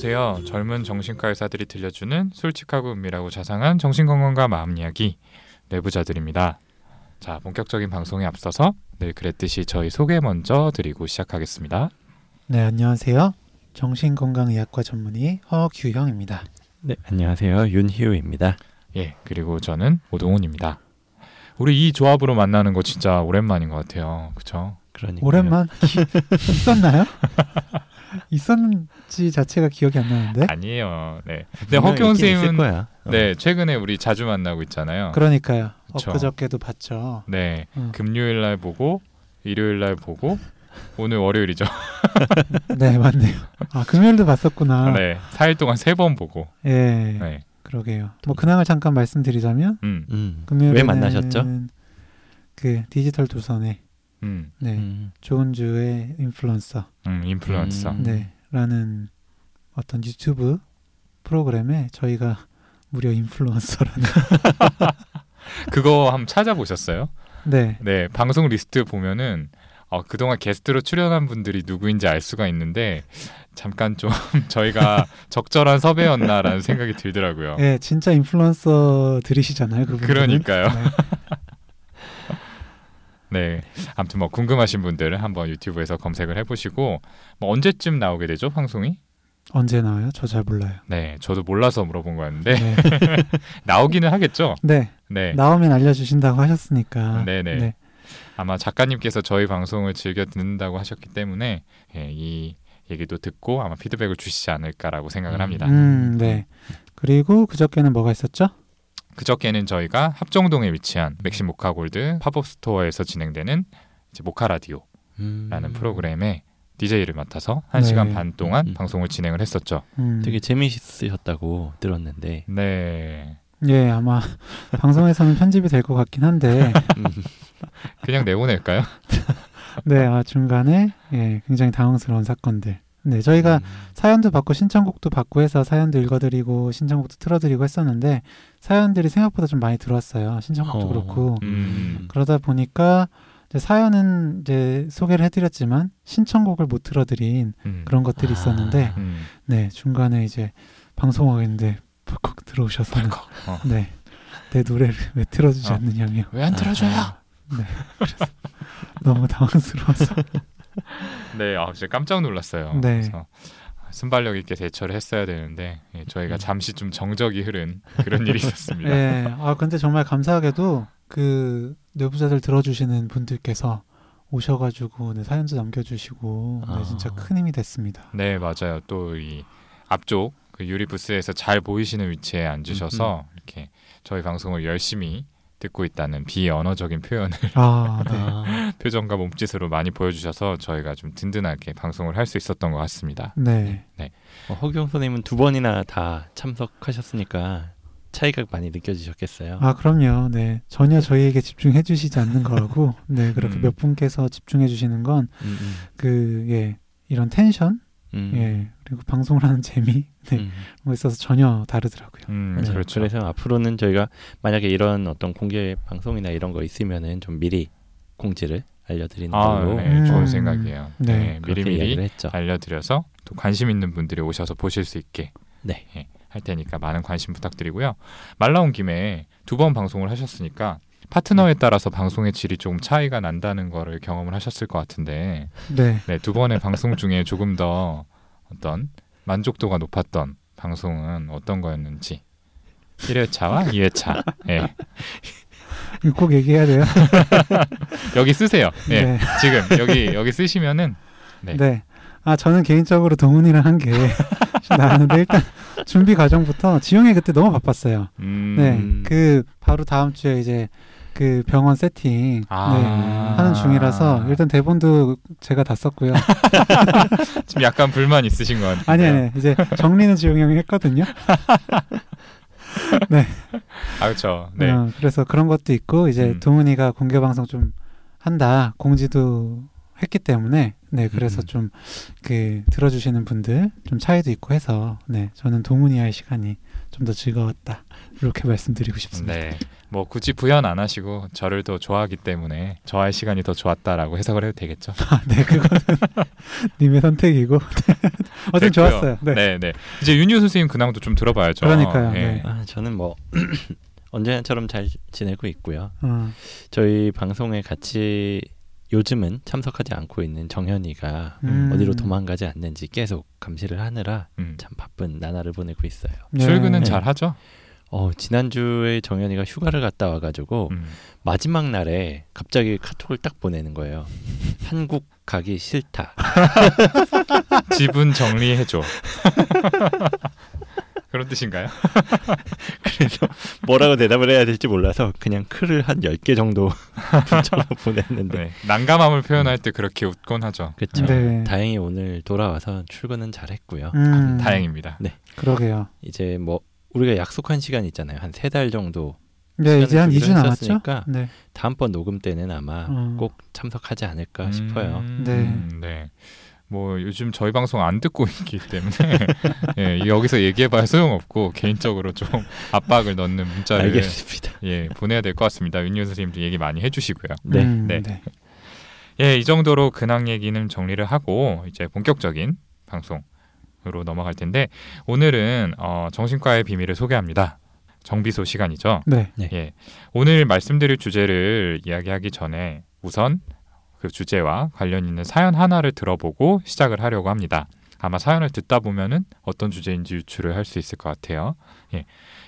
안녕하세요. 젊은 정신과 의사들이 들려주는 솔직하고 은밀하고 자상한 정신건강과 마음 이야기 내부자들입니다. 자, 본격적인 방송에 앞서서 늘 그랬듯이 저희 소개 먼저 드리고 시작하겠습니다. 네, 안녕하세요. 정신건강의학과 전문의 허규형입니다. 네, 안녕하세요. 윤희우입니다. 예, 그리고 저는 오동훈입니다. 우리 이 조합으로 만나는 거 진짜 오랜만인 것 같아요. 그렇죠? 그러니까 오랜만 있었나요? 있었 는지 자체가 기억이 안 나는데. 아니에요. 네. 근데 허경 선생님은 거야. 어. 네, 최근에 우리 자주 만나고 있잖아요. 그러니까요. 그쵸. 엊그저께도 봤죠. 네. 음. 금요일 날 보고 일요일 날 보고 오늘 월요일이죠. 네, 맞네요. 아, 금요일도 봤었구나. 네. 4일 동안 세 번 보고. 예, 네. 그러게요. 뭐 근황을 잠깐 말씀드리자면 음. 음. 금요일에 왜 만나셨죠? 그 디지털 도선의 음. 네, 음. 조은주의 인플루언서 음, 인플루언서. 음. 네, 라는 어떤 유튜브 프로그램에 저희가 무려 인플루언서라는 그거 한번 찾아보셨어요? 네, 네. 방송 리스트 보면은 어, 그동안 게스트로 출연한 분들이 누구인지 알 수가 있는데 잠깐 좀 저희가 적절한 섭외였나라는 생각이 들더라고요. 예, 진짜 인플루언서들이시잖아요, 그분. 그러니까요. 네. 아무튼 뭐 궁금하신 분들은 한번 유튜브에서 검색을 해보시고 뭐 언제쯤 나오게 되죠 방송이? 언제 나와요? 저 잘 몰라요. 네, 저도 몰라서 물어본 거였는데 네, 나오기는 하겠죠. 네. 네, 나오면 알려주신다고 하셨으니까. 네네. 네. 아마 작가님께서 저희 방송을 즐겨 듣는다고 하셨기 때문에 예, 이 얘기도 듣고 아마 피드백을 주시지 않을까라고 생각을 음. 합니다. 음, 네. 그리고 그저께는 뭐가 있었죠? 그저께는 저희가 합정동에 위치한 맥심 모카 골드 팝업 스토어에서 진행되는 이제 모카 라디오라는 음. 프로그램에 DJ를 맡아서 한 네. 시간 반 동안 음. 방송을 진행을 했었죠. 음, 되게 재미있으셨다고 들었는데 네, 예, 아마 방송에서는 편집이 될 것 같긴 한데, 음. 그냥 내보낼까요? 네, 아, 중간에 예, 굉장히 당황스러운 사건들. 네, 저희가 음. 사연도 받고 신청곡도 받고 해서 사연도 읽어드리고 신청곡도 틀어드리고 했었는데 사연들이 생각보다 좀 많이 들어왔어요. 신청곡도 어. 그렇고 음. 그러다 보니까 이제 사연은 이제 소개를 해드렸지만 신청곡을 못 틀어드린 음. 그런 것들이 있었는데 음. 네 중간에 이제 방송하겠는데 벌컥 들어오셔서 어. 네내 노래를 왜 틀어주지 어. 않느냐며 왜안 들어줘요? 네 그래서 너무 당황스러워서 네, 아, 진짜 깜짝 놀랐어요. 네. 그래서 순발력 있게 대처를 했어야 되는데 예, 저희가 음. 잠시 좀 정적이 흐른 그런 일이 있었습니다. 네, 아 근데 정말 감사하게도 그 내부자들 들어주시는 분들께서 오셔가지고 네, 사연도 남겨주시고 네, 아. 진짜 큰 힘이 됐습니다. 네, 맞아요. 또 이 앞쪽 그 유리 부스에서 잘 보이시는 위치에 앉으셔서 이렇게 저희 방송을 열심히 듣고 있다는 비언어적인 표현을 아, 네. 아, 표정과 몸짓으로 많이 보여주셔서 저희가 좀 든든하게 방송을 할 수 있었던 것 같습니다. 네. 어, 허경 선생님은 두 번이나 다 참석하셨으니까 차이가 많이 느껴지셨겠어요. 아 그럼요. 네, 전혀 저희에게 집중해주시지 않는 거라고 네 그렇게 음. 몇 분께서 집중해주시는 건 음, 음, 그예 이런 텐션 음. 예 그리고 방송을 하는 재미 네 음. 뭐 있어서 전혀 다르더라고요. 음, 맞아요. 그렇죠. 그래서 앞으로는 저희가 만약에 이런 어떤 공개 방송이나 이런 거 있으면은 좀 미리 공지를 알려드리는 아, 걸로 네, 좋은 음. 생각이에요. 네, 네, 미리미리. 알려드려서 또 관심 있는 분들이 오셔서 보실 수 있게 네. 예, 할 테니까 많은 관심 부탁드리고요. 말 나온 김에 두 번 방송을 하셨으니까 파트너에 따라서 방송의 질이 조금 차이가 난다는 거를 경험을 하셨을 것 같은데 네. 네, 두 번의 방송 중에 조금 더 어떤 만족도가 높았던 방송은 어떤 거였는지 1회차와 2회차 예, 꼭 얘기해야 돼요. 여기 쓰세요. 예, 네. 지금 여기 여기 쓰시면은 네. 네. 아 저는 개인적으로 동훈이랑 한 게 나왔는데 일단 준비 과정부터 지용이 그때 너무 바빴어요. 음, 네. 그 바로 다음 주에 이제 그 병원 세팅 아. 네, 하는 중이라서 일단 대본도 제가 다 썼고요. 지금 약간 불만 있으신 것 같아요. 아니 아니 이제 정리는 지용이 형이 했거든요. 아 그렇죠. 네. 어, 그래서 그런 것도 있고 이제 음. 동훈이가 공개 방송 좀 한다 공지도 했기 때문에 네 그래서 음. 좀그 들어주시는 분들 좀 차이도 있고 해서 네 저는 동훈이와의 시간이 좀 더 즐거웠다 이렇게 말씀드리고 싶습니다. 네. 뭐 굳이 부연 안 하시고 저를 더 좋아하기 때문에 저와의 시간이 더 좋았다라고 해석을 해도 되겠죠. 아, 네, 그거는 님의 선택이고 어쨌든. 좋았어요. 네. 네, 네. 이제 윤유 선생님 근황도 좀 들어봐야죠. 그러니까요, 예. 네. 아, 저는 뭐 언제나처럼 잘 지내고 있고요. 어, 저희 방송에 같이 요즘은 참석하지 않고 있는 정현이가 음. 어디로 도망가지 않는지 계속 감시를 하느라 음. 참 바쁜 나날을 보내고 있어요. 네. 출근은 네. 잘 하죠. 어, 지난주에 정현이가 휴가를 갔다 와가지고 음. 마지막 날에 갑자기 카톡을 딱 보내는 거예요. 한국 가기 싫다. 지분 정리해줘. 그런 뜻인가요? 그래서 뭐라고 대답을 해야 될지 몰라서 그냥 글을 한 10개 정도 문자로 보냈는데 네. 난감함을 표현할 때 그렇게 웃곤 하죠. 그렇죠. 네. 다행히 오늘 돌아와서 출근은 잘했고요. 음, 다행입니다. 그러게요. 이제 뭐 우리가 약속한 시간 있잖아요. 한 세 달 정도 네, 이제 한 2주 준비를 남았죠? 네. 다음번 녹음 때는 아마 음. 꼭 참석하지 않을까 싶어요. 음, 네. 네. 뭐 요즘 저희 방송 안 듣고 있기 때문에 예, 여기서 얘기해봐야 소용없고 개인적으로 좀 압박을 넣는 문자를 알겠습니다. 예, 보내야 될 것 같습니다. 윤유 선생님도 얘기 많이 해주시고요. 네. 음, 네. 네. 예, 이 정도로 근황 얘기는 정리를 하고 이제 본격적인 방송 으로 넘어갈 텐데 오늘은 어, 정신과의 비밀을 소개합니다. 정비소 시간이죠. 네. 예, 오늘 말씀드릴 주제를 이야기하기 전에 우선 그 주제와 관련 있는 사연 하나를 들어보고 시작을 하려고 합니다. 아마 사연을 듣다 보면은 어떤 주제인지 유추를 할 수 있을 것 같아요. 예,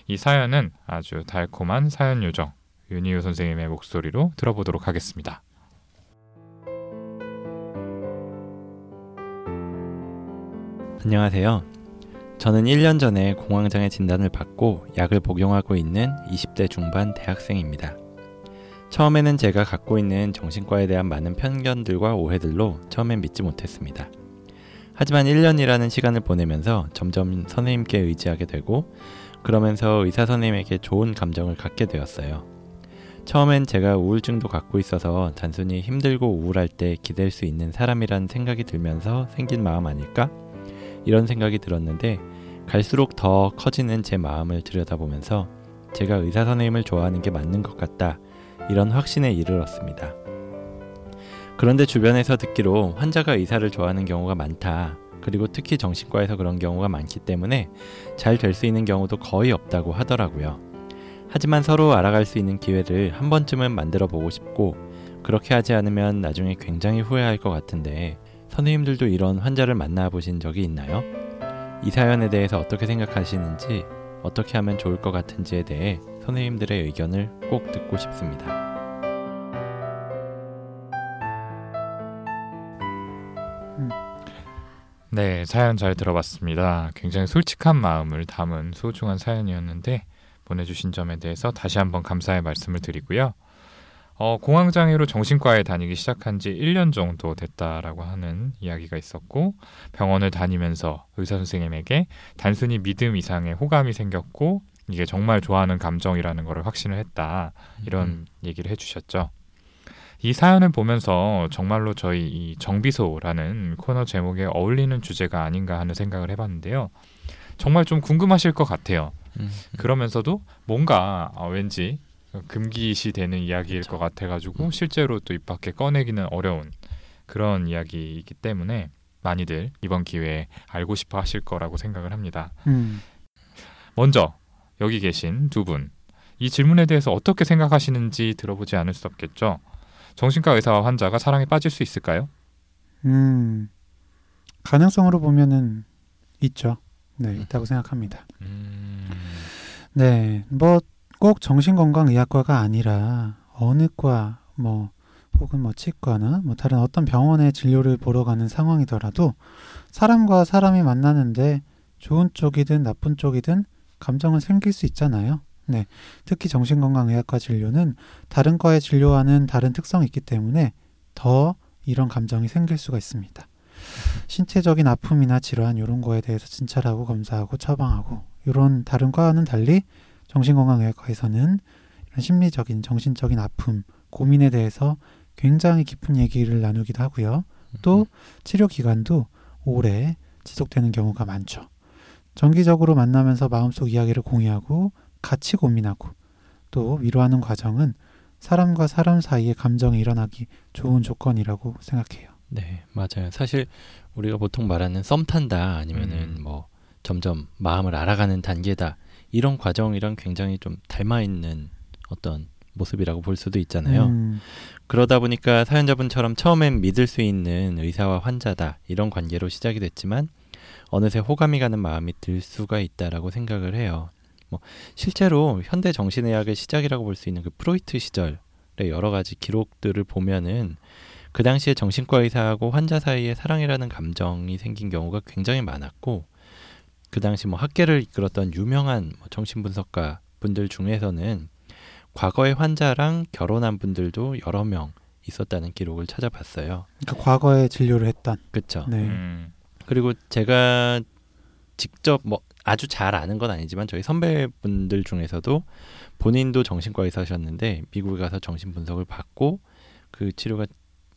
이 사연은 아주 달콤한 사연 요정 윤희우 선생님의 목소리로 들어보도록 하겠습니다. 안녕하세요. 저는 1년 전에 공황장애 진단을 받고 약을 복용하고 있는 20대 중반 대학생입니다. 처음에는 제가 갖고 있는 정신과에 대한 많은 편견들과 오해들로 처음엔 믿지 못했습니다. 하지만 1년이라는 시간을 보내면서 점점 선생님께 의지하게 되고 그러면서 의사 선생님에게 좋은 감정을 갖게 되었어요. 처음엔 제가 우울증도 갖고 있어서 단순히 힘들고 우울할 때 기댈 수 있는 사람이란 생각이 들면서 생긴 마음 아닐까? 이런 생각이 들었는데 갈수록 더 커지는 제 마음을 들여다보면서 제가 의사 선생님을 좋아하는 게 맞는 것 같다. 이런 확신에 이르렀습니다. 그런데 주변에서 듣기로 환자가 의사를 좋아하는 경우가 많다. 그리고 특히 정신과에서 그런 경우가 많기 때문에 잘 될 수 있는 경우도 거의 없다고 하더라고요. 하지만 서로 알아갈 수 있는 기회를 한 번쯤은 만들어 보고 싶고 그렇게 하지 않으면 나중에 굉장히 후회할 것 같은데 선생님들도 이런 환자를 만나 보신 적이 있나요? 이 사연에 대해서 어떻게 생각하시는지 어떻게 하면 좋을 것 같은지에 대해 선생님들의 의견을 꼭 듣고 싶습니다. 네, 사연 잘 들어봤습니다. 굉장히 솔직한 마음을 담은 소중한 사연이었는데 보내주신 점에 대해서 다시 한번 감사의 말씀을 드리고요. 어, 공황장애로 정신과에 다니기 시작한 지 1년 정도 됐다라고 하는 이야기가 있었고 병원을 다니면서 의사 선생님에게 단순히 믿음 이상의 호감이 생겼고 이게 정말 좋아하는 감정이라는 것을 확신을 했다 이런 음. 얘기를 해주셨죠. 이 사연을 보면서 정말로 저희 이 정비소라는 코너 제목에 어울리는 주제가 아닌가 하는 생각을 해봤는데요. 정말 좀 궁금하실 것 같아요. 음, 그러면서도 뭔가 어, 왠지 금기시 되는 이야기일 것 같아가지고 실제로 또 입 밖에 꺼내기는 어려운 그런 이야기이기 때문에 많이들 이번 기회에 알고 싶어 하실 거라고 생각을 합니다. 음. 먼저 여기 계신 두 분. 이 질문에 대해서 어떻게 생각하시는지 들어보지 않을 수 없겠죠. 정신과 의사와 환자가 사랑에 빠질 수 있을까요? 음. 가능성으로 보면은 있죠. 네, 음. 있다고 생각합니다. 음, 네, 뭐 꼭 정신건강의학과가 아니라 어느 과, 뭐 혹은 뭐 치과나 뭐 다른 어떤 병원에 진료를 보러 가는 상황이더라도 사람과 사람이 만나는데 좋은 쪽이든 나쁜 쪽이든 감정은 생길 수 있잖아요. 네, 특히 정신건강의학과 진료는 다른 과의 진료와는 다른 특성이 있기 때문에 더 이런 감정이 생길 수가 있습니다. 신체적인 아픔이나 질환 이런 거에 대해서 진찰하고 검사하고 처방하고 이런 다른 과와는 달리 정신건강의학과에서는 이런 심리적인 정신적인 아픔 고민에 대해서 굉장히 깊은 얘기를 나누기도 하고요. 또 치료 기간도 오래 지속되는 경우가 많죠. 정기적으로 만나면서 마음속 이야기를 공유하고 같이 고민하고 또 위로하는 과정은 사람과 사람 사이에 감정이 일어나기 좋은 조건이라고 생각해요. 네, 맞아요. 사실 우리가 보통 말하는 썸 탄다 아니면은 음. 뭐 점점 마음을 알아가는 단계다 이런 과정이랑 굉장히 좀 닮아 있는 어떤 모습이라고 볼 수도 있잖아요. 음, 그러다 보니까 사연자분처럼 처음엔 믿을 수 있는 의사와 환자다 이런 관계로 시작이 됐지만 어느새 호감이 가는 마음이 들 수가 있다라고 생각을 해요. 뭐 실제로 현대 정신의학의 시작이라고 볼 수 있는 그 프로이트 시절의 여러 가지 기록들을 보면은 그 당시에 정신과 의사하고 환자 사이에 사랑이라는 감정이 생긴 경우가 굉장히 많았고 그 당시 뭐 학계를 이끌었던 유명한 뭐 정신분석가 분들 중에서는 과거의 환자랑 결혼한 분들도 여러 명 있었다는 기록을 찾아봤어요. 그러니까 과거에 진료를 했던. 그렇죠. 네. 음. 그리고 제가 직접 뭐 아주 잘 아는 건 아니지만 저희 선배분들 중에서도 본인도 정신과 의사셨는데 미국에 가서 정신 분석을 받고 그 치료가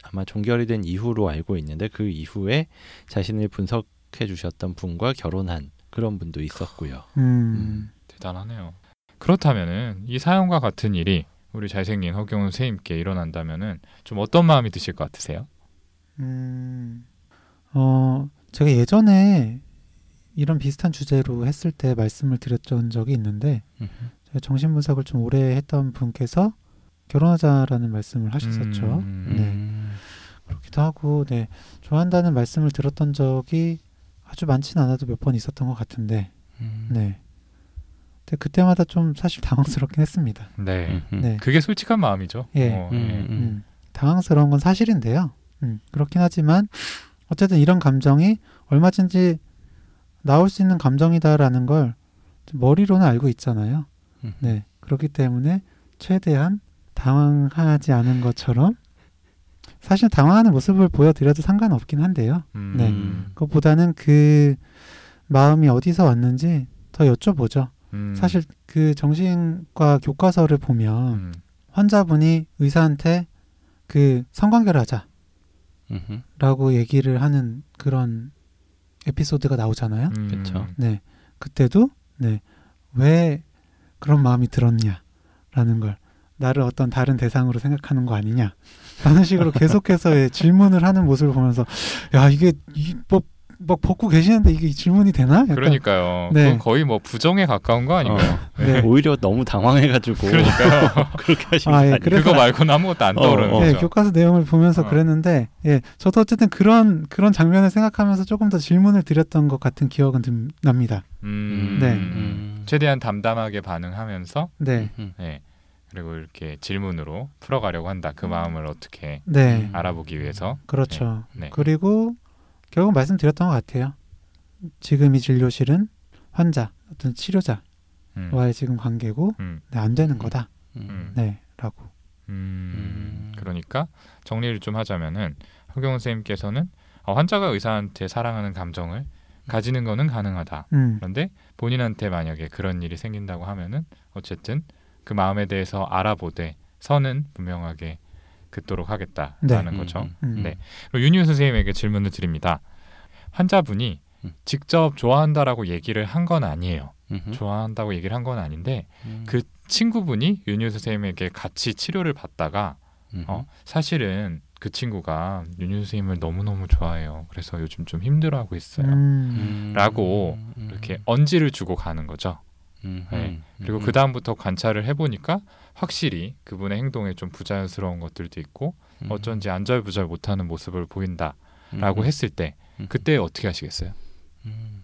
아마 종결이 된 이후로 알고 있는데 그 이후에 자신을 분석해 주셨던 분과 결혼한 그런 분도 있었고요. 음, 대단하네요. 그렇다면은 이 사연과 같은 일이 우리 잘생긴 허경훈 선생님께 일어난다면은 좀 어떤 마음이 드실 것 같으세요? 음, 어, 제가 예전에 이런 비슷한 주제로 했을 때 말씀을 드렸던 적이 있는데 제가 정신분석을 좀 오래 했던 분께서 결혼하자라는 말씀을 하셨었죠. 음. 네. 음. 그렇기도 하고, 네, 좋아한다는 말씀을 들었던 적이 아주 많지는 않아도 몇 번 있었던 것 같은데, 음. 네. 근데 그때마다 좀 사실 당황스럽긴 했습니다. 네. 음. 네. 그게 솔직한 마음이죠. 예. 어, 음, 예. 음. 음, 당황스러운 건 사실인데요. 음, 그렇긴 하지만 어쨌든 이런 감정이 얼마든지 나올 수 있는 감정이다라는 걸 머리로는 알고 있잖아요. 음. 네, 그렇기 때문에 최대한 당황하지 않은 것처럼 사실 당황하는 모습을 보여드려도 상관없긴 한데요. 음. 네. 음. 그것보다는 그 마음이 어디서 왔는지 더 여쭤보죠. 음. 사실 그 정신과 교과서를 보면 음. 환자분이 의사한테 그 성관계를 하자 라고 음흠. 얘기를 하는 그런 에피소드가 나오잖아요. 음. 그쵸. 네. 그때도 네. 왜 그런 마음이 들었냐라는 걸 나를 어떤 다른 대상으로 생각하는 거 아니냐. 라는 식으로 계속해서 의 질문을 하는 모습을 보면서 야, 이게 이뭐 막 벗고 계시는데 이게 질문이 되나? 약간, 그러니까요. 네. 그건 거의 뭐 부정에 가까운 거 아닌가요? 네. 오히려 너무 당황해가지고 그러니까요. 그렇게 하시면 아, 예, 그거 말고는 아무것도 안 어, 떠오르는 어. 네, 거죠. 교과서 내용을 보면서 어. 그랬는데, 예, 저도 어쨌든 그런 그런 장면을 생각하면서 조금 더 질문을 드렸던 것 같은 기억은 좀 납니다. 음. 네. 음. 최대한 담담하게 반응하면서 네, 음. 예. 그리고 이렇게 질문으로 풀어가려고 한다. 그 마음을 어떻게 네, 알아보기 위해서. 그렇죠. 네. 그리고 결국 말씀드렸던 것 같아요. 지금 이 진료실은 환자, 어떤 치료자와의 음. 지금 관계고, 음. 네, 안 되는 거다. 음. 네,라고. 음. 음. 그러니까 정리를 좀 하자면은 허경훈 선생님께서는 어, 환자가 의사한테 사랑하는 감정을 가지는 거는 가능하다. 음, 그런데 본인한테 만약에 그런 일이 생긴다고 하면은 어쨌든 그 마음에 대해서 알아보되 선은 분명하게 긋도록 하겠다라는 네. 거죠. 음. 네. 그리고 윤유 선생님에게 질문을 드립니다. 환자분이 음. 직접 좋아한다라고 얘기를 한 건 아니에요. 음흠. 좋아한다고 얘기를 한 건 아닌데 음. 그 친구분이 윤유 선생님에게 같이 치료를 받다가. 어, 사실은 그 친구가 윤유 선생님을 너무너무 좋아해요. 그래서 요즘 좀 힘들어하고 있어요. 음, 음. 라고 음. 이렇게 언지를 주고 가는 거죠. 음. 네. 그리고 음. 그 다음부터 관찰을 해보니까 확실히 그분의 행동에 좀 부자연스러운 것들도 있고 음. 어쩐지 안절부절 못하는 모습을 보인다라고 음. 했을 때 음. 그때 어떻게 하시겠어요? 음.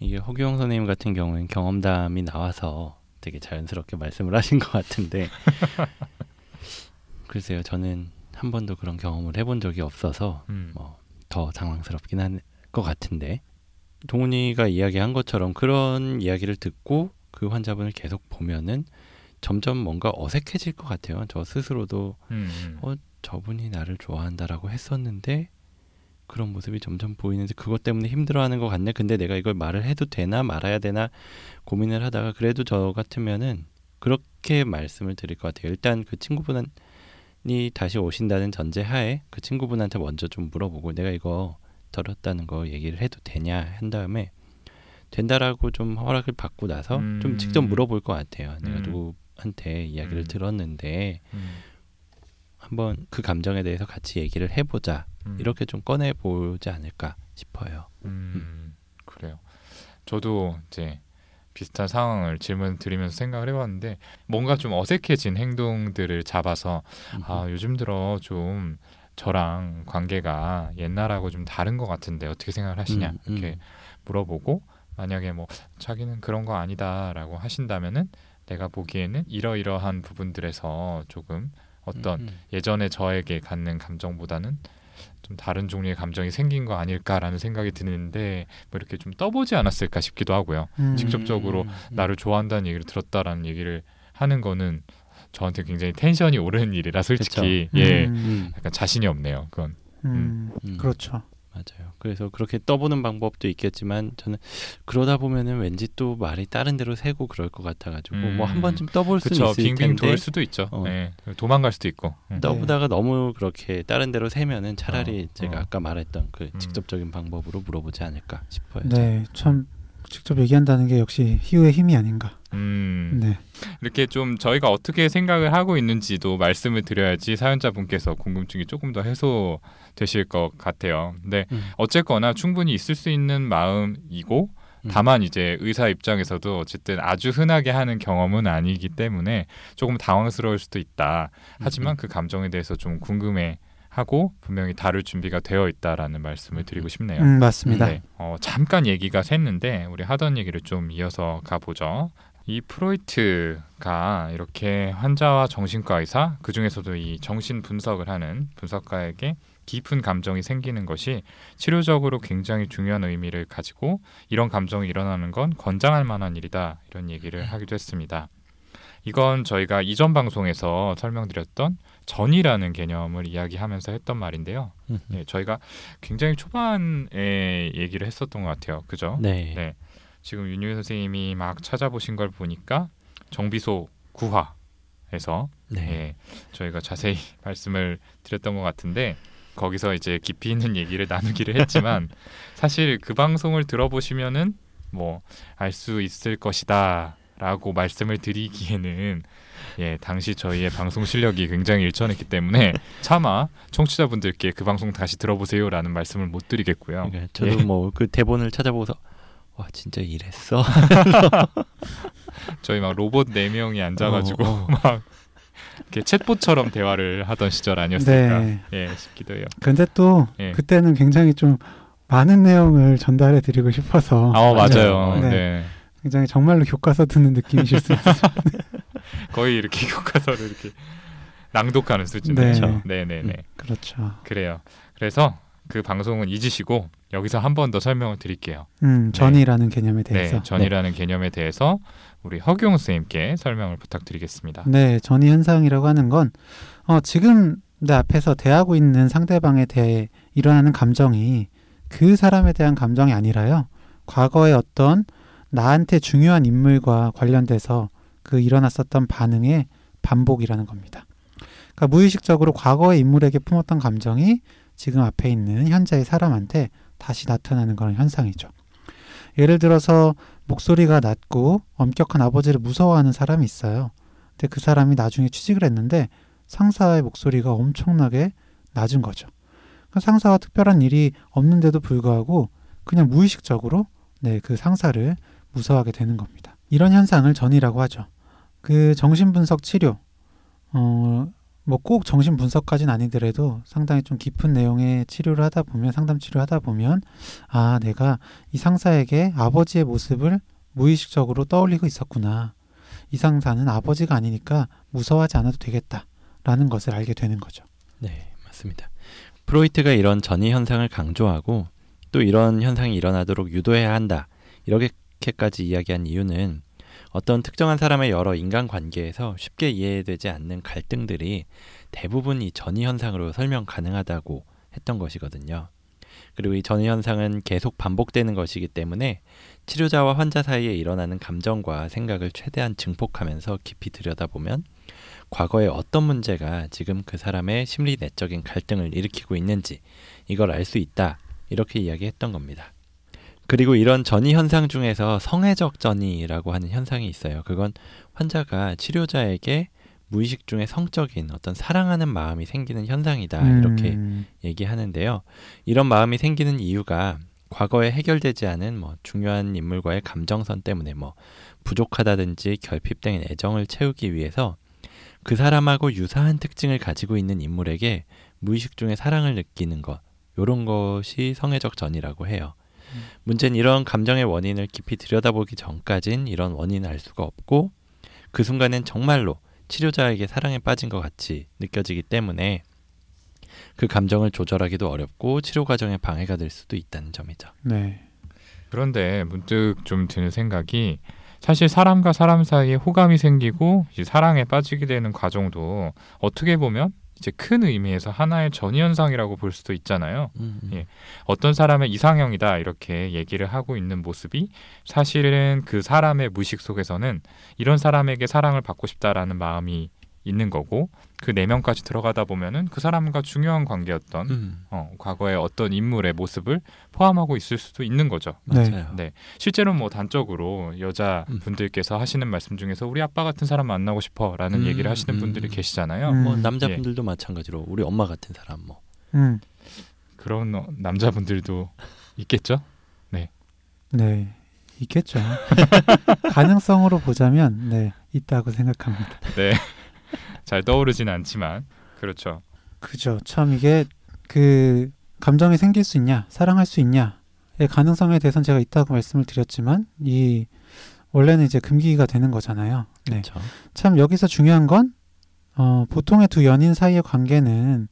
이게 허경 선생님 같은 경우엔 경험담이 나와서 되게 자연스럽게 말씀을 하신 것 같은데 글쎄요 저는 한 번도 그런 경험을 해본 적이 없어서 음. 뭐더 당황스럽긴 한 것 같은데 동훈이가 이야기한 것처럼 그런 이야기를 듣고 그 환자분을 계속 보면은 점점 뭔가 어색해질 것 같아요. 저 스스로도 음, 음. 어, 저분이 나를 좋아한다라고 했었는데 그런 모습이 점점 보이는데 그것 때문에 힘들어하는 것 같네. 근데 내가 이걸 말을 해도 되나 말아야 되나 고민을 하다가 그래도 저 같으면은 그렇게 말씀을 드릴 것 같아요. 일단 그 친구분이 다시 오신다는 전제하에 그 친구분한테 먼저 좀 물어보고 내가 이거 들었다는 거 얘기를 해도 되냐 한 다음에 된다라고 좀 허락을 받고 나서 음. 좀 직접 물어볼 것 같아요. 내가 음. 누구한테 이야기를 음. 들었는데 음, 한번 그 감정에 대해서 같이 얘기를 해보자 음. 이렇게 좀 꺼내 보지 않을까 싶어요. 음, 그래요. 저도 이제 비슷한 상황을 질문 드리면서 생각을 해봤는데 뭔가 좀 어색해진 행동들을 잡아서 아 요즘 들어 좀 저랑 관계가 옛날하고 좀 다른 것 같은데 어떻게 생각을 하시냐 음, 음. 이렇게 물어보고 만약에 뭐 자기는 그런 거 아니다라고 하신다면은 내가 보기에는 이러이러한 부분들에서 조금 어떤 음, 음. 예전에 저에게 갖는 감정보다는 좀 다른 종류의 감정이 생긴 거 아닐까라는 생각이 드는데 뭐 이렇게 좀 떠보지 않았을까 싶기도 하고요. 음. 직접적으로 음, 음. 나를 좋아한다는 얘기를 들었다라는 얘기를 하는 거는 저한테 굉장히 텐션이 오르는 일이라 솔직히 그쵸. 예 음. 음, 약간 자신이 없네요. 그건 음, 음. 그렇죠. 맞아요. 그래서 그렇게 떠보는 방법도 있겠지만 저는 그러다 보면은 왠지 또 말이 다른 데로 새고 그럴 것 같아가지고 음. 뭐한 번쯤 떠볼 수는 그쵸 있을 빙빙 텐데 돌 수도 있죠. 어. 예 도망갈 수도 있고. 음. 떠보다가 너무 그렇게 다른 데로 새면은 차라리 어, 제가 어. 아까 말했던 그 음. 직접적인 방법으로 물어보지 않을까 싶어요. 네, 참 직접 얘기한다는 게 역시 희우의 힘이 아닌가. 음. 네, 이렇게 좀 저희가 어떻게 생각을 하고 있는지도 말씀을 드려야지 사연자분께서 궁금증이 조금 더 해소되실 것 같아요. 근데 음. 어쨌거나 충분히 있을 수 있는 마음이고 음. 다만 이제 의사 입장에서도 어쨌든 아주 흔하게 하는 경험은 아니기 때문에 조금 당황스러울 수도 있다. 하지만 음. 그 감정에 대해서 좀 궁금해 하고 분명히 다룰 준비가 되어 있다라는 말씀을 드리고 싶네요. 음, 맞습니다. 네, 어, 잠깐 얘기가 샜는데 우리 하던 얘기를 좀 이어서 가보죠. 이 프로이트가 이렇게 환자와 정신과 의사 그 중에서도 이 정신 분석을 하는 분석가에게 깊은 감정이 생기는 것이 치료적으로 굉장히 중요한 의미를 가지고 이런 감정이 일어나는 건 권장할 만한 일이다 이런 얘기를 하기도 했습니다. 이건 저희가 이전 방송에서 설명드렸던 전이라는 개념을 이야기하면서 했던 말인데요. 음. 네, 저희가 굉장히 초반에 얘기를 했었던 것 같아요. 그죠? 네. 네. 지금 윤유 선생님이 막 찾아보신 걸 보니까 정비소 구화에서 네. 예, 저희가 자세히 말씀을 드렸던 것 같은데 거기서 이제 깊이 있는 얘기를 나누기를 했지만 사실 그 방송을 들어보시면은 뭐 알 수 있을 것이다라고 말씀을 드리기에는 예 당시 저희의 방송 실력이 굉장히 일천했기 때문에 차마 청취자분들께 그 방송 다시 들어보세요라는 말씀을 못 드리겠고요. 그러니까 저도 예. 뭐그 대본을 찾아보고서 와 진짜 이랬어. 저희 막 로봇 네 명이 앉아가지고 어, 어. 막 이렇게 챗봇처럼 대화를 하던 시절 아니었을까 네. 예 싶기도 해요. 근데 또 예. 그때는 굉장히 좀 많은 내용을 전달해 드리고 싶어서 아 맞아요. 맞아요. 네. 네. 굉장히 정말로 교과서 듣는 느낌이실 수 있어요. 거의 이렇게 교과서를 이렇게 낭독하는 수준. 네. 그렇죠. 네네네. 그렇죠. 그래요. 그래서 그 방송은 잊으시고 여기서 한 번 더 설명을 드릴게요. 음, 전이라는 개념에 대해서. 네, 전이라는 개념에 대해서 우리 허경 선생님께 설명을 부탁드리겠습니다. 네, 전이 현상이라고 하는 건 어, 지금 내 앞에서 대하고 있는 상대방에 대해 일어나는 감정이 그 사람에 대한 감정이 아니라요. 과거의 어떤 나한테 중요한 인물과 관련돼서 그 일어났었던 반응의 반복이라는 겁니다. 그러니까 무의식적으로 과거의 인물에게 품었던 감정이 지금 앞에 있는 현재의 사람한테 다시 나타나는 그런 현상이죠. 예를 들어서 목소리가 낮고 엄격한 아버지를 무서워하는 사람이 있어요. 근데 그 사람이 나중에 취직을 했는데 상사의 목소리가 엄청나게 낮은 거죠. 그러니까 상사와 특별한 일이 없는데도 불구하고 그냥 무의식적으로 네, 그 상사를 무서워하게 되는 겁니다. 이런 현상을 전이라고 하죠. 그 정신분석 치료, 어, 뭐 꼭 정신분석까지는 아니더라도 상당히 좀 깊은 내용의 치료를 하다 보면 상담 치료를 하다 보면 아 내가 이 상사에게 아버지의 모습을 무의식적으로 떠올리고 있었구나. 이 상사는 아버지가 아니니까 무서워하지 않아도 되겠다 라는 것을 알게 되는 거죠. 네, 맞습니다. 프로이트가 이런 전이 현상을 강조하고 또 이런 현상이 일어나도록 유도해야 한다. 이렇게 까지 이야기한 이유는 어떤 특정한 사람의 여러 인간 관계에서 쉽게 이해되지 않는 갈등들이 대부분 이 전이 현상으로 설명 가능하다고 했던 것이거든요. 그리고 이 전이 현상은 계속 반복되는 것이기 때문에 치료자와 환자 사이에 일어나는 감정과 생각을 최대한 증폭하면서 깊이 들여다보면 과거에 어떤 문제가 지금 그 사람의 심리 내적인 갈등을 일으키고 있는지 이걸 알 수 있다. 이렇게 이야기했던 겁니다. 그리고 이런 전이 현상 중에서 성애적 전이라고 하는 현상이 있어요. 그건 환자가 치료자에게 무의식 중에 성적인 어떤 사랑하는 마음이 생기는 현상이다. 이렇게 음, 얘기하는데요. 이런 마음이 생기는 이유가 과거에 해결되지 않은 뭐 중요한 인물과의 감정선 때문에 뭐 부족하다든지 결핍된 애정을 채우기 위해서 그 사람하고 유사한 특징을 가지고 있는 인물에게 무의식 중에 사랑을 느끼는 것 요런 것이 성애적 전이라고 해요. 음. 문제는 이런 감정의 원인을 깊이 들여다보기 전까진 이런 원인을 알 수가 없고 그 순간엔 정말로 치료자에게 사랑에 빠진 것 같이 느껴지기 때문에 그 감정을 조절하기도 어렵고 치료 과정에 방해가 될 수도 있다는 점이죠. 네. 그런데 문득 좀 드는 생각이 사실 사람과 사람 사이에 호감이 생기고 사랑에 빠지게 되는 과정도 어떻게 보면 이제 큰 의미에서 하나의 전이 현상이라고 볼 수도 있잖아요. 음, 음. 예. 어떤 사람의 이상형이다 이렇게 얘기를 하고 있는 모습이 사실은 그 사람의 무의식 속에서는 이런 사람에게 사랑을 받고 싶다라는 마음이 있는 거고 그 내면까지 들어가다 보면은 그 사람과 중요한 관계였던 음, 어, 과거의 어떤 인물의 모습을 포함하고 있을 수도 있는 거죠. 네. 맞아요. 네, 실제로 뭐 단적으로 여자 음. 분들께서 하시는 말씀 중에서 우리 아빠 같은 사람 만나고 싶어라는 음, 얘기를 하시는 음. 분들이 계시잖아요. 음. 뭐 남자분들도 마찬가지로 우리 엄마 같은 사람 뭐 음, 그런 어, 남자분들도 있겠죠. 네. 있겠죠. 가능성으로 보자면 네 있다고 생각합니다. 네, 잘 떠오르진 않지만 그렇죠. 그죠. 참 이게 그 감정이 생길 수 있냐, 사랑할 수 있냐의 가능성에 대해서는 제가 있다고 말씀을 드렸지만 이 원래는 이제 금기가 되는 거잖아요. 네. 그렇죠. 참 여기서 중요한 건 어, 보통의 두 연인 사이의 관계는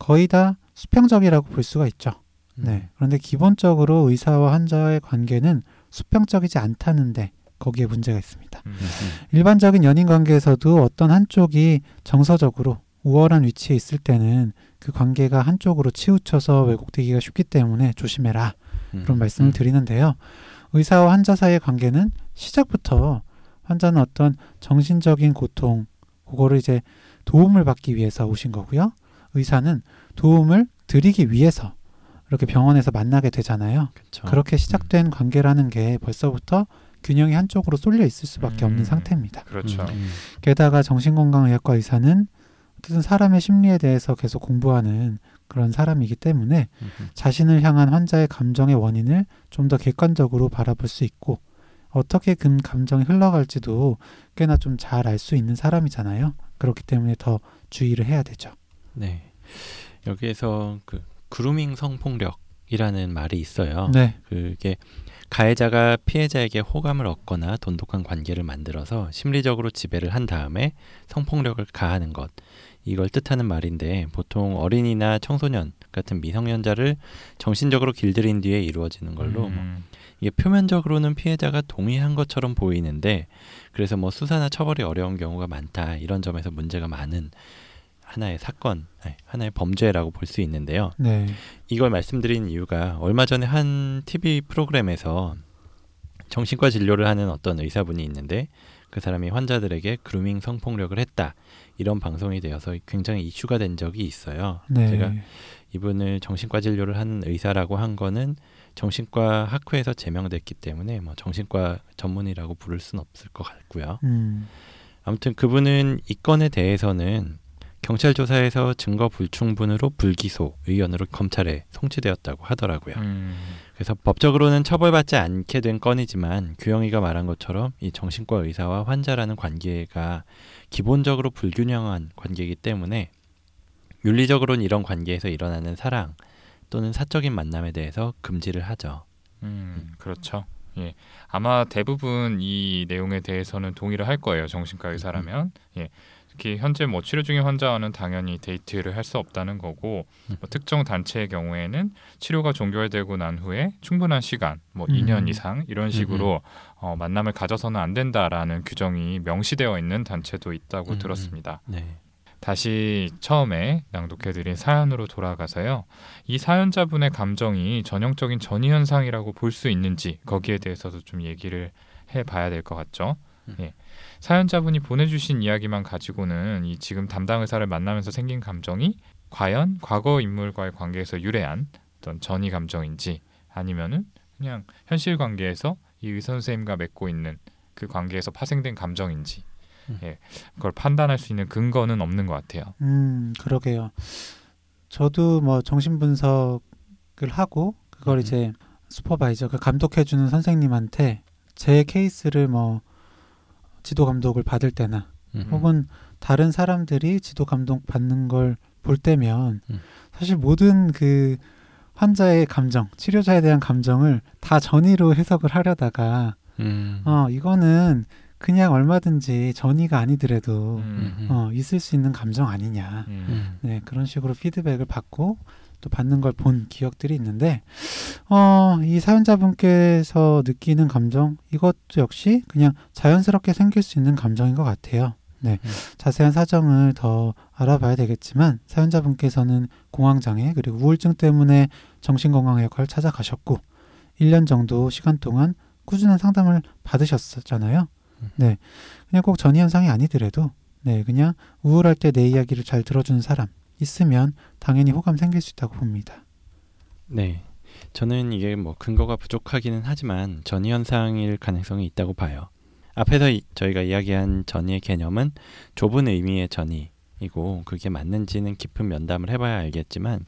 거의 다 수평적이라고 볼 수가 있죠. 음. 네. 그런데 기본적으로 의사와 환자의 관계는 수평적이지 않다는데 거기에 문제가 있습니다. 음. 음, 음. 일반적인 연인 관계에서도 어떤 한쪽이 정서적으로 우월한 위치에 있을 때는 그 관계가 한쪽으로 치우쳐서 왜곡되기가 쉽기 때문에 조심해라. 음. 그런 말씀을 음. 드리는데요. 의사와 환자 사이의 관계는 시작부터 환자는 어떤 정신적인 고통, 그거를 이제 도움을 받기 위해서 오신 거고요. 의사는 도움을 드리기 위해서 이렇게 병원에서 만나게 되잖아요. 그렇죠. 그렇게 시작된 관계라는 게 벌써부터 균형이 한쪽으로 쏠려 있을 수밖에 없는 음. 상태입니다. 그렇죠. 음, 음. 게다가 정신건강의학과 의사는 어쨌든 사람의 심리에 대해서 계속 공부하는 그런 사람이기 때문에 음, 음. 자신을 향한 환자의 감정의 원인을 좀 더 객관적으로 바라볼 수 있고 어떻게 그 감정이 흘러갈지도 꽤나 좀 잘 알 수 있는 사람이잖아요. 그렇기 때문에 더 주의를 해야 되죠. 네. 여기에서 그 그루밍 성폭력이라는 말이 있어요. 네. 그게 가해자가 피해자에게 호감을 얻거나 돈독한 관계를 만들어서 심리적으로 지배를 한 다음에 성폭력을 가하는 것. 이걸 뜻하는 말인데 보통 어린이나 청소년 같은 미성년자를 정신적으로 길들인 뒤에 이루어지는 걸로 뭐 음. 이게 표면적으로는 피해자가 동의한 것처럼 보이는데 그래서 뭐 수사나 처벌이 어려운 경우가 많다 이런 점에서 문제가 많은 하나의 사건, 하나의 범죄라고 볼 수 있는데요. 네. 이걸 말씀드린 이유가 얼마 전에 한 TV 프로그램에서 정신과 진료를 하는 어떤 의사분이 있는데 그 사람이 환자들에게 그루밍 성폭력을 했다 이런 방송이 되어서 굉장히 이슈가 된 적이 있어요. 네. 제가 이분을 정신과 진료를 하는 의사라고 한 거는 정신과 학회에서 제명됐기 때문에 뭐 정신과 전문이라고 부를 수는 없을 것 같고요. 음. 아무튼 그분은 이 건에 대해서는 경찰 조사에서 증거 불충분으로 불기소 의견으로 검찰에 송치되었다고 하더라고요. 음. 그래서 법적으로는 처벌받지 않게 된 건이지만 규영이가 말한 것처럼 이 정신과 의사와 환자라는 관계가 기본적으로 불균형한 관계이기 때문에 윤리적으로는 이런 관계에서 일어나는 사랑 또는 사적인 만남에 대해서 금지를 하죠. 음, 그렇죠. 예. 아마 대부분 이 내용에 대해서는 동의를 할 거예요. 정신과 의사라면. 예. 특히 현재 뭐 치료 중인 환자와는 당연히 데이트를 할 수 없다는 거고 뭐 특정 단체의 경우에는 치료가 종결되고 난 후에 충분한 시간, 뭐 음. 2년 이상 이런 식으로 어, 만남을 가져서는 안 된다라는 규정이 명시되어 있는 단체도 있다고 음, 음. 들었습니다. 네. 다시 처음에 낭독해드린 사연으로 돌아가서요. 이 사연자분의 감정이 전형적인 전이 현상이라고 볼 수 있는지 거기에 대해서도 좀 얘기를 해봐야 될 것 같죠. 음. 예. 사연자분이 보내주신 이야기만 가지고는 이 지금 담당 의사를 만나면서 생긴 감정이 과연 과거 인물과의 관계에서 유래한 어떤 전이 감정인지 아니면은 그냥 현실 관계에서 이 의사 선생님과 맺고 있는 그 관계에서 파생된 감정인지 음. 예, 그걸 판단할 수 있는 근거는 없는 것 같아요. 음, 그러게요. 저도 뭐 정신 분석을 하고 그걸 음. 이제 슈퍼바이저 그 감독해 주는 선생님한테 제 케이스를 뭐 지도 감독을 받을 때나 음. 혹은 다른 사람들이 지도 감독 받는 걸 볼 때면 음. 사실 모든 그 환자의 감정, 치료자에 대한 감정을 다 전의로 해석을 하려다가 음. 어 이거는 그냥 얼마든지 전의가 아니더라도 음, 음. 어 있을 수 있는 감정 아니냐. 음, 음. 네, 그런 식으로 피드백을 받고 또 받는 걸 본 기억들이 있는데, 어, 이 사연자분께서 느끼는 감정, 이것도 역시 그냥 자연스럽게 생길 수 있는 감정인 것 같아요. 네, 음. 자세한 사정을 더 알아봐야 되겠지만, 사연자분께서는 공황 장애 그리고 우울증 때문에 정신건강의학과를 찾아가셨고, 1년 정도 시간 동안 꾸준한 상담을 받으셨잖아요. 음. 네, 그냥 꼭 전이 현상이 아니더라도, 네, 그냥 우울할 때 내 이야기를 잘 들어주는 사람 있으면 당연히 호감 생길 수 있다고 봅니다. 네. 저는 이게 뭐 근거가 부족하기는 하지만 전이 현상일 가능성이 있다고 봐요. 앞에서 이- 저희가 이야기한 전이의 개념은 좁은 의미의 전이이고 그게 맞는지는 깊은 면담을 해봐야 알겠지만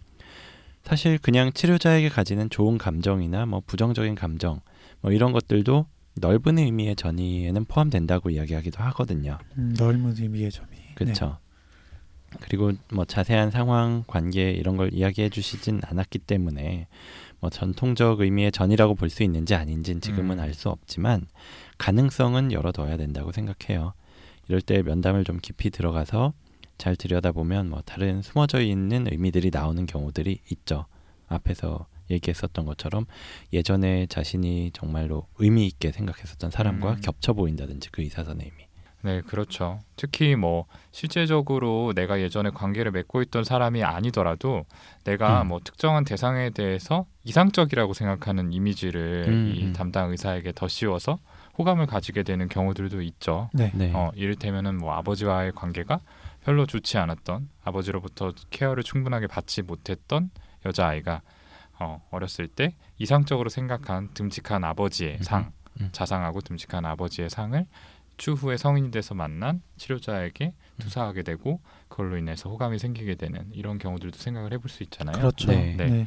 사실 그냥 치료자에게 가지는 좋은 감정이나 뭐 부정적인 감정 뭐 이런 것들도 넓은 의미의 전이에는 포함된다고 이야기하기도 하거든요. 음, 넓은 의미의 점이. 그렇죠. 그리고 뭐 자세한 상황, 관계 이런 걸 이야기해 주시진 않았기 때문에 뭐 전통적 의미의 전이라고 볼 수 있는지 아닌지는 지금은 음. 알수 없지만 가능성은 열어둬야 된다고 생각해요. 이럴 때 면담을 좀 깊이 들어가서 잘 들여다보면 뭐 다른 숨어져 있는 의미들이 나오는 경우들이 있죠. 앞에서 얘기했었던 것처럼 예전에 자신이 정말로 의미 있게 생각했었던 사람과 음. 겹쳐 보인다든지 그 의사선의 의미. 네, 그렇죠. 특히 뭐 실제적으로 내가 예전에 관계를 맺고 있던 사람이 아니더라도 내가 음. 뭐 특정한 대상에 대해서 이상적이라고 생각하는 이미지를 음, 이 음. 담당 의사에게 더 씌워서 호감을 가지게 되는 경우들도 있죠. 네. 네. 어, 이를테면은 뭐 아버지와의 관계가 별로 좋지 않았던 아버지로부터 케어를 충분하게 받지 못했던 여자아이가 어, 어렸을 때 이상적으로 생각한 듬직한 아버지의 음흠. 상, 음. 자상하고 듬직한 아버지의 상을 추후에 성인이 돼서 만난 치료자에게 음. 투사하게 되고 그걸로 인해서 호감이 생기게 되는 이런 경우들도 생각을 해볼 수 있잖아요. 그렇죠. 네. 네. 네.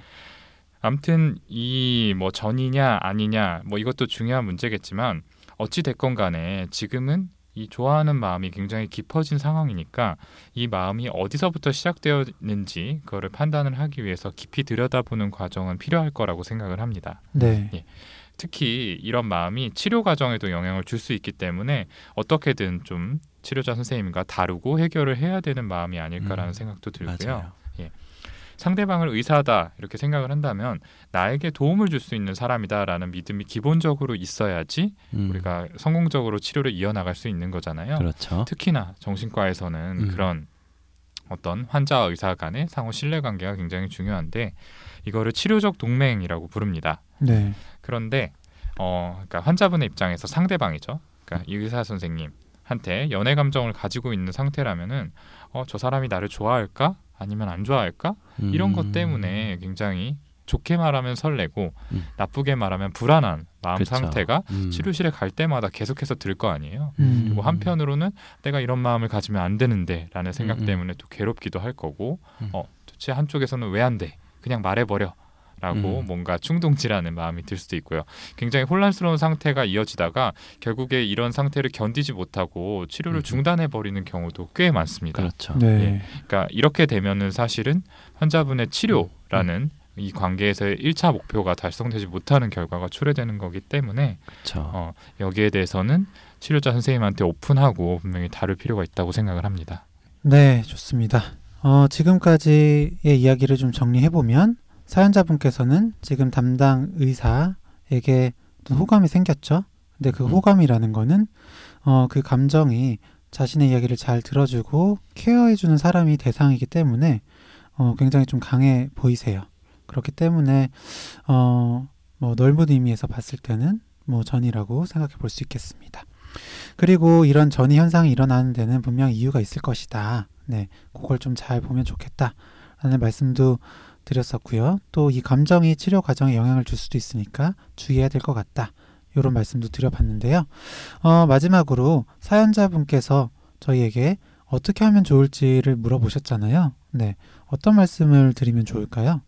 아무튼 이 뭐 전이냐 아니냐 뭐 이것도 중요한 문제겠지만 어찌 됐건 간에 지금은 이 좋아하는 마음이 굉장히 깊어진 상황이니까 이 마음이 어디서부터 시작되었는지 그거를 판단을 하기 위해서 깊이 들여다보는 과정은 필요할 거라고 생각을 합니다. 네. 예. 특히 이런 마음이 치료 과정에도 영향을 줄 수 있기 때문에 어떻게든 좀 치료자 선생님과 다루고 해결을 해야 되는 마음이 아닐까라는 음, 생각도 들고요. 맞아요. 상대방을 의사다 이렇게 생각을 한다면 나에게 도움을 줄 수 있는 사람이다라는 믿음이 기본적으로 있어야지 음, 우리가 성공적으로 치료를 이어나갈 수 있는 거잖아요. 그렇죠. 특히나 정신과에서는 음. 그런 어떤 환자와 의사 간의 상호 신뢰 관계가 굉장히 중요한데 이거를 치료적 동맹이라고 부릅니다. 네. 그런데 어 그러니까 환자분의 입장에서 상대방이죠. 그러니까 이 의사 선생님한테 연애 감정을 가지고 있는 상태라면은 어 저 사람이 나를 좋아할까 아니면 안 좋아할까 이런 것 음, 때문에 굉장히 좋게 말하면 설레고 음. 나쁘게 말하면 불안한 마음 그쵸. 상태가 음, 치료실에 갈 때마다 계속해서 들 거 아니에요. 음. 그리고 한편으로는 내가 이런 마음을 가지면 안 되는데라는 생각 음, 음. 때문에 또 괴롭기도 할 거고 음. 어 도대체 한쪽에서는 왜 안 돼? 그냥 말해버려. 라고 음. 뭔가 충동질하는 마음이 들 수도 있고요. 굉장히 혼란스러운 상태가 이어지다가 결국에 이런 상태를 견디지 못하고 치료를 음. 중단해 버리는 경우도 꽤 많습니다. 그렇죠. 네. 그러니까 이렇게 되면은 사실은 환자분의 치료라는 이 관계에서의 1차 목표가 달성되지 못하는 결과가 초래되는 거기 때문에 그렇죠. 어, 여기에 대해서는 치료자 선생님한테 오픈하고 분명히 다룰 필요가 있다고 생각을 합니다. 네, 좋습니다. 어, 지금까지의 이야기를 좀 정리해 보면 사연자분께서는 지금 담당 의사에게 호감이 생겼죠. 근데 그 음. 호감이라는 거는 어, 그 감정이 자신의 이야기를 잘 들어주고 케어해주는 사람이 대상이기 때문에 어, 굉장히 좀 강해 보이세요. 그렇기 때문에 어, 뭐 넓은 의미에서 봤을 때는 뭐 전이라고 생각해 볼 수 있겠습니다. 그리고 이런 전이 현상이 일어나는 데는 분명 이유가 있을 것이다. 네, 그걸 좀 잘 보면 좋겠다. 라는 말씀도 드렸었고요. 또 이 감정이 치료 과정에 영향을 줄 수도 있으니까 주의해야 될 것 같다. 이런 말씀도 드려봤는데요. 어, 마지막으로 사연자분께서 저희에게 어떻게 하면 좋을지를 물어보셨잖아요. 네. 어떤 말씀을 드리면 좋을까요?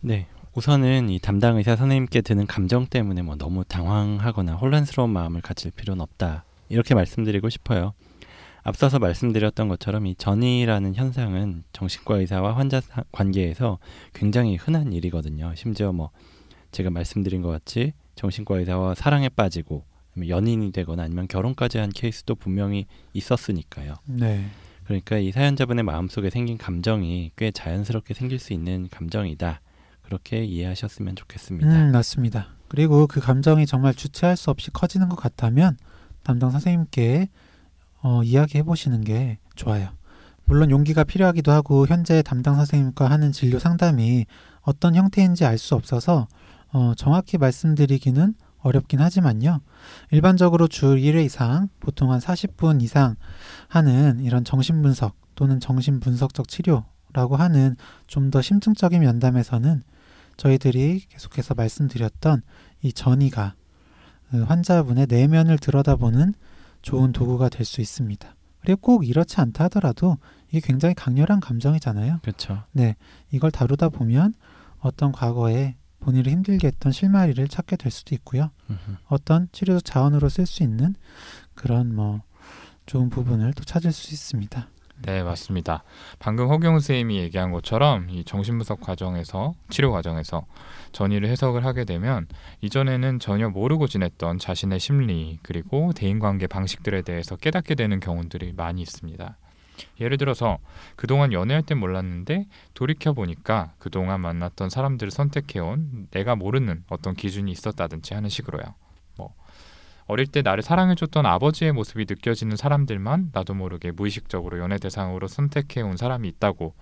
네. 우선은 이 담당 의사 선생님께 드는 감정 때문에 뭐 너무 당황하거나 혼란스러운 마음을 가질 필요는 없다. 이렇게 말씀드리고 싶어요. 앞서서 말씀드렸던 것처럼 이 전이라는 현상은 정신과 의사와 환자 관계에서 굉장히 흔한 일이거든요. 심지어 뭐 제가 말씀드린 것 같이 정신과 의사와 사랑에 빠지고 연인이 되거나 아니면 결혼까지 한 케이스도 분명히 있었으니까요. 네. 그러니까 이 사연자분의 마음속에 생긴 감정이 꽤 자연스럽게 생길 수 있는 감정이다. 그렇게 이해하셨으면 좋겠습니다. 음, 맞습니다. 그리고 그 감정이 정말 주체할 수 없이 커지는 것 같다면 담당 선생님께 어, 이야기해 보시는 게 좋아요. 물론 용기가 필요하기도 하고 현재 담당 선생님과 하는 진료 상담이 어떤 형태인지 알 수 없어서 어, 정확히 말씀드리기는 어렵긴 하지만요. 일반적으로 주 1회 이상, 보통 한 40분 이상 하는 이런 정신분석 또는 정신분석적 치료라고 하는 좀 더 심층적인 면담에서는 저희들이 계속해서 말씀드렸던 이 전이가 그 환자분의 내면을 들여다보는 좋은 도구가 될 수 있습니다. 그리고 꼭 이렇지 않다 하더라도 이게 굉장히 강렬한 감정이잖아요. 그렇죠. 네, 이걸 다루다 보면 어떤 과거에 본인을 힘들게 했던 실마리를 찾게 될 수도 있고요. 음흠. 어떤 치료적 자원으로 쓸 수 있는 그런 뭐 좋은 부분을 또 찾을 수 있습니다. 네, 맞습니다. 방금 허경 선생님이 얘기한 것처럼 이 정신분석 과정에서 치료 과정에서 전이를 해석을 하게 되면 이전에는 전혀 모르고 지냈던 자신의 심리 그리고 대인관계 방식들에 대해서 깨닫게 되는 경우들이 많이 있습니다. 예를 들어서 그동안 연애할 땐 몰랐는데 돌이켜 보니까 그동안 만났던 사람들을 선택해온 내가 모르는 어떤 기준이 있었다든지 하는 식으로요. 뭐 어릴 때 나를 사랑해줬던 아버지의 모습이 느껴지는 사람들만 나도 모르게 무의식적으로 연애 대상으로 선택해온 사람이 있다고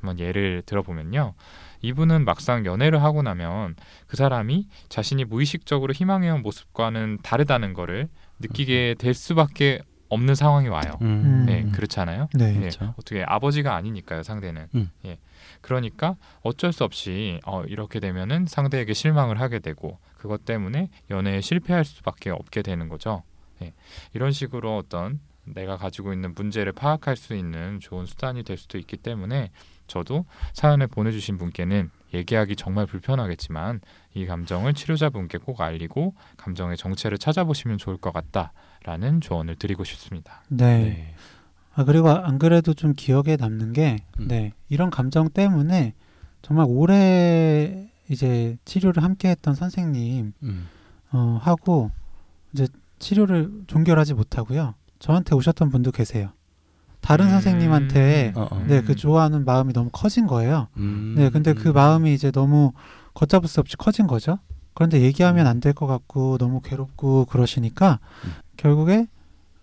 한번 예를 들어보면요. 이분은 막상 연애를 하고 나면 그 사람이 자신이 무의식적으로 희망해온 모습과는 다르다는 거를 느끼게 될 수밖에 없는 상황이 와요. 음. 네, 그렇지 않아요? 네. 예, 그렇죠. 어떻게 아버지가 아니니까요 상대는 음. 예 그러니까 어쩔 수 없이 어, 이렇게 되면은 상대에게 실망을 하게 되고 그것 때문에 연애에 실패할 수밖에 없게 되는 거죠 예 이런 식으로 어떤 내가 가지고 있는 문제를 파악할 수 있는 좋은 수단이 될 수도 있기 때문에 저도 사연을 보내주신 분께는 얘기하기 정말 불편하겠지만 이 감정을 치료자분께 꼭 알리고 감정의 정체를 찾아보시면 좋을 것 같다라는 조언을 드리고 싶습니다. 네. 네. 아 그리고 안 그래도 좀 기억에 남는 게 음. 네. 이런 감정 때문에 정말 오래 이제 치료를 함께 했던 선생님 음. 어, 하고 이제 치료를 종결하지 못하고요. 저한테 오셨던 분도 계세요. 다른 음. 선생님한테 어, 어. 네, 그 좋아하는 마음이 너무 커진 거예요. 음. 네, 근데 그 마음이 이제 너무 걷잡을 수 없이 커진 거죠. 그런데 얘기하면 안 될 것 같고 너무 괴롭고 그러시니까 음. 결국에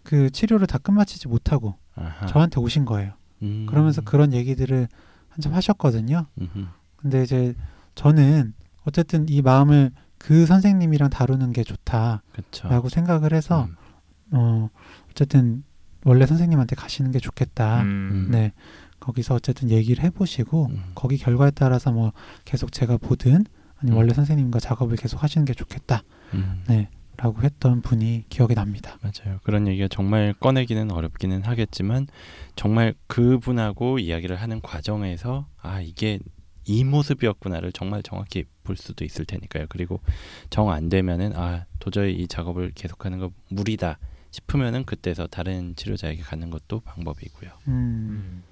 그 치료를 다 끝마치지 못하고 아하. 저한테 오신 거예요. 음. 그러면서 그런 얘기들을 한참 하셨거든요. 음흠. 근데 이제 저는 어쨌든 이 마음을 그 선생님이랑 다루는 게 좋다라고. 생각을 해서 음. 어 어쨌든 원래 선생님한테 가시는 게 좋겠다. 음. 네. 거기서 어쨌든 얘기를 해보시고 음. 거기 결과에 따라서 뭐 계속 제가 보든 아니면 음. 원래 선생님과 작업을 계속 하시는 게 좋겠다라고 음. 했던 분이 기억이 납니다. 맞아요. 그런 얘기가 정말 꺼내기는 어렵기는 하겠지만 정말 그분하고 이야기를 하는 과정에서 아 이게 이 모습이었구나를 정말 정확히 볼 수도 있을 테니까요. 그리고 정 안 되면은 아 도저히 이 작업을 계속하는 거 무리다 싶으면은 그때서 다른 치료자에게 가는 것도 방법이고요. 음,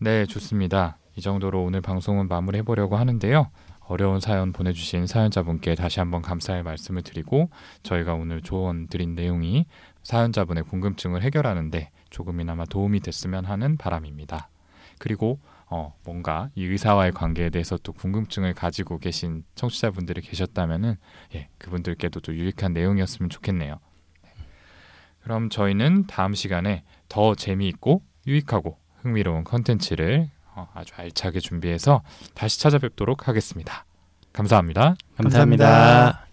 네, 좋습니다. 이 정도로 오늘 방송은 마무리해 보려고 하는데요. 어려운 사연 보내주신 사연자분께 다시 한번 감사의 말씀을 드리고 저희가 오늘 조언 드린 내용이 사연자분의 궁금증을 해결하는데 조금이나마 도움이 됐으면 하는 바람입니다. 그리고 어, 뭔가 이 의사와의 관계에 대해서 또 궁금증을 가지고 계신 청취자분들이 계셨다면은 예, 그분들께도 또 유익한 내용이었으면 좋겠네요. 네. 그럼 저희는 다음 시간에 더 재미있고 유익하고 흥미로운 컨텐츠를 어, 아주 알차게 준비해서 다시 찾아뵙도록 하겠습니다. 감사합니다. 감사합니다. 감사합니다.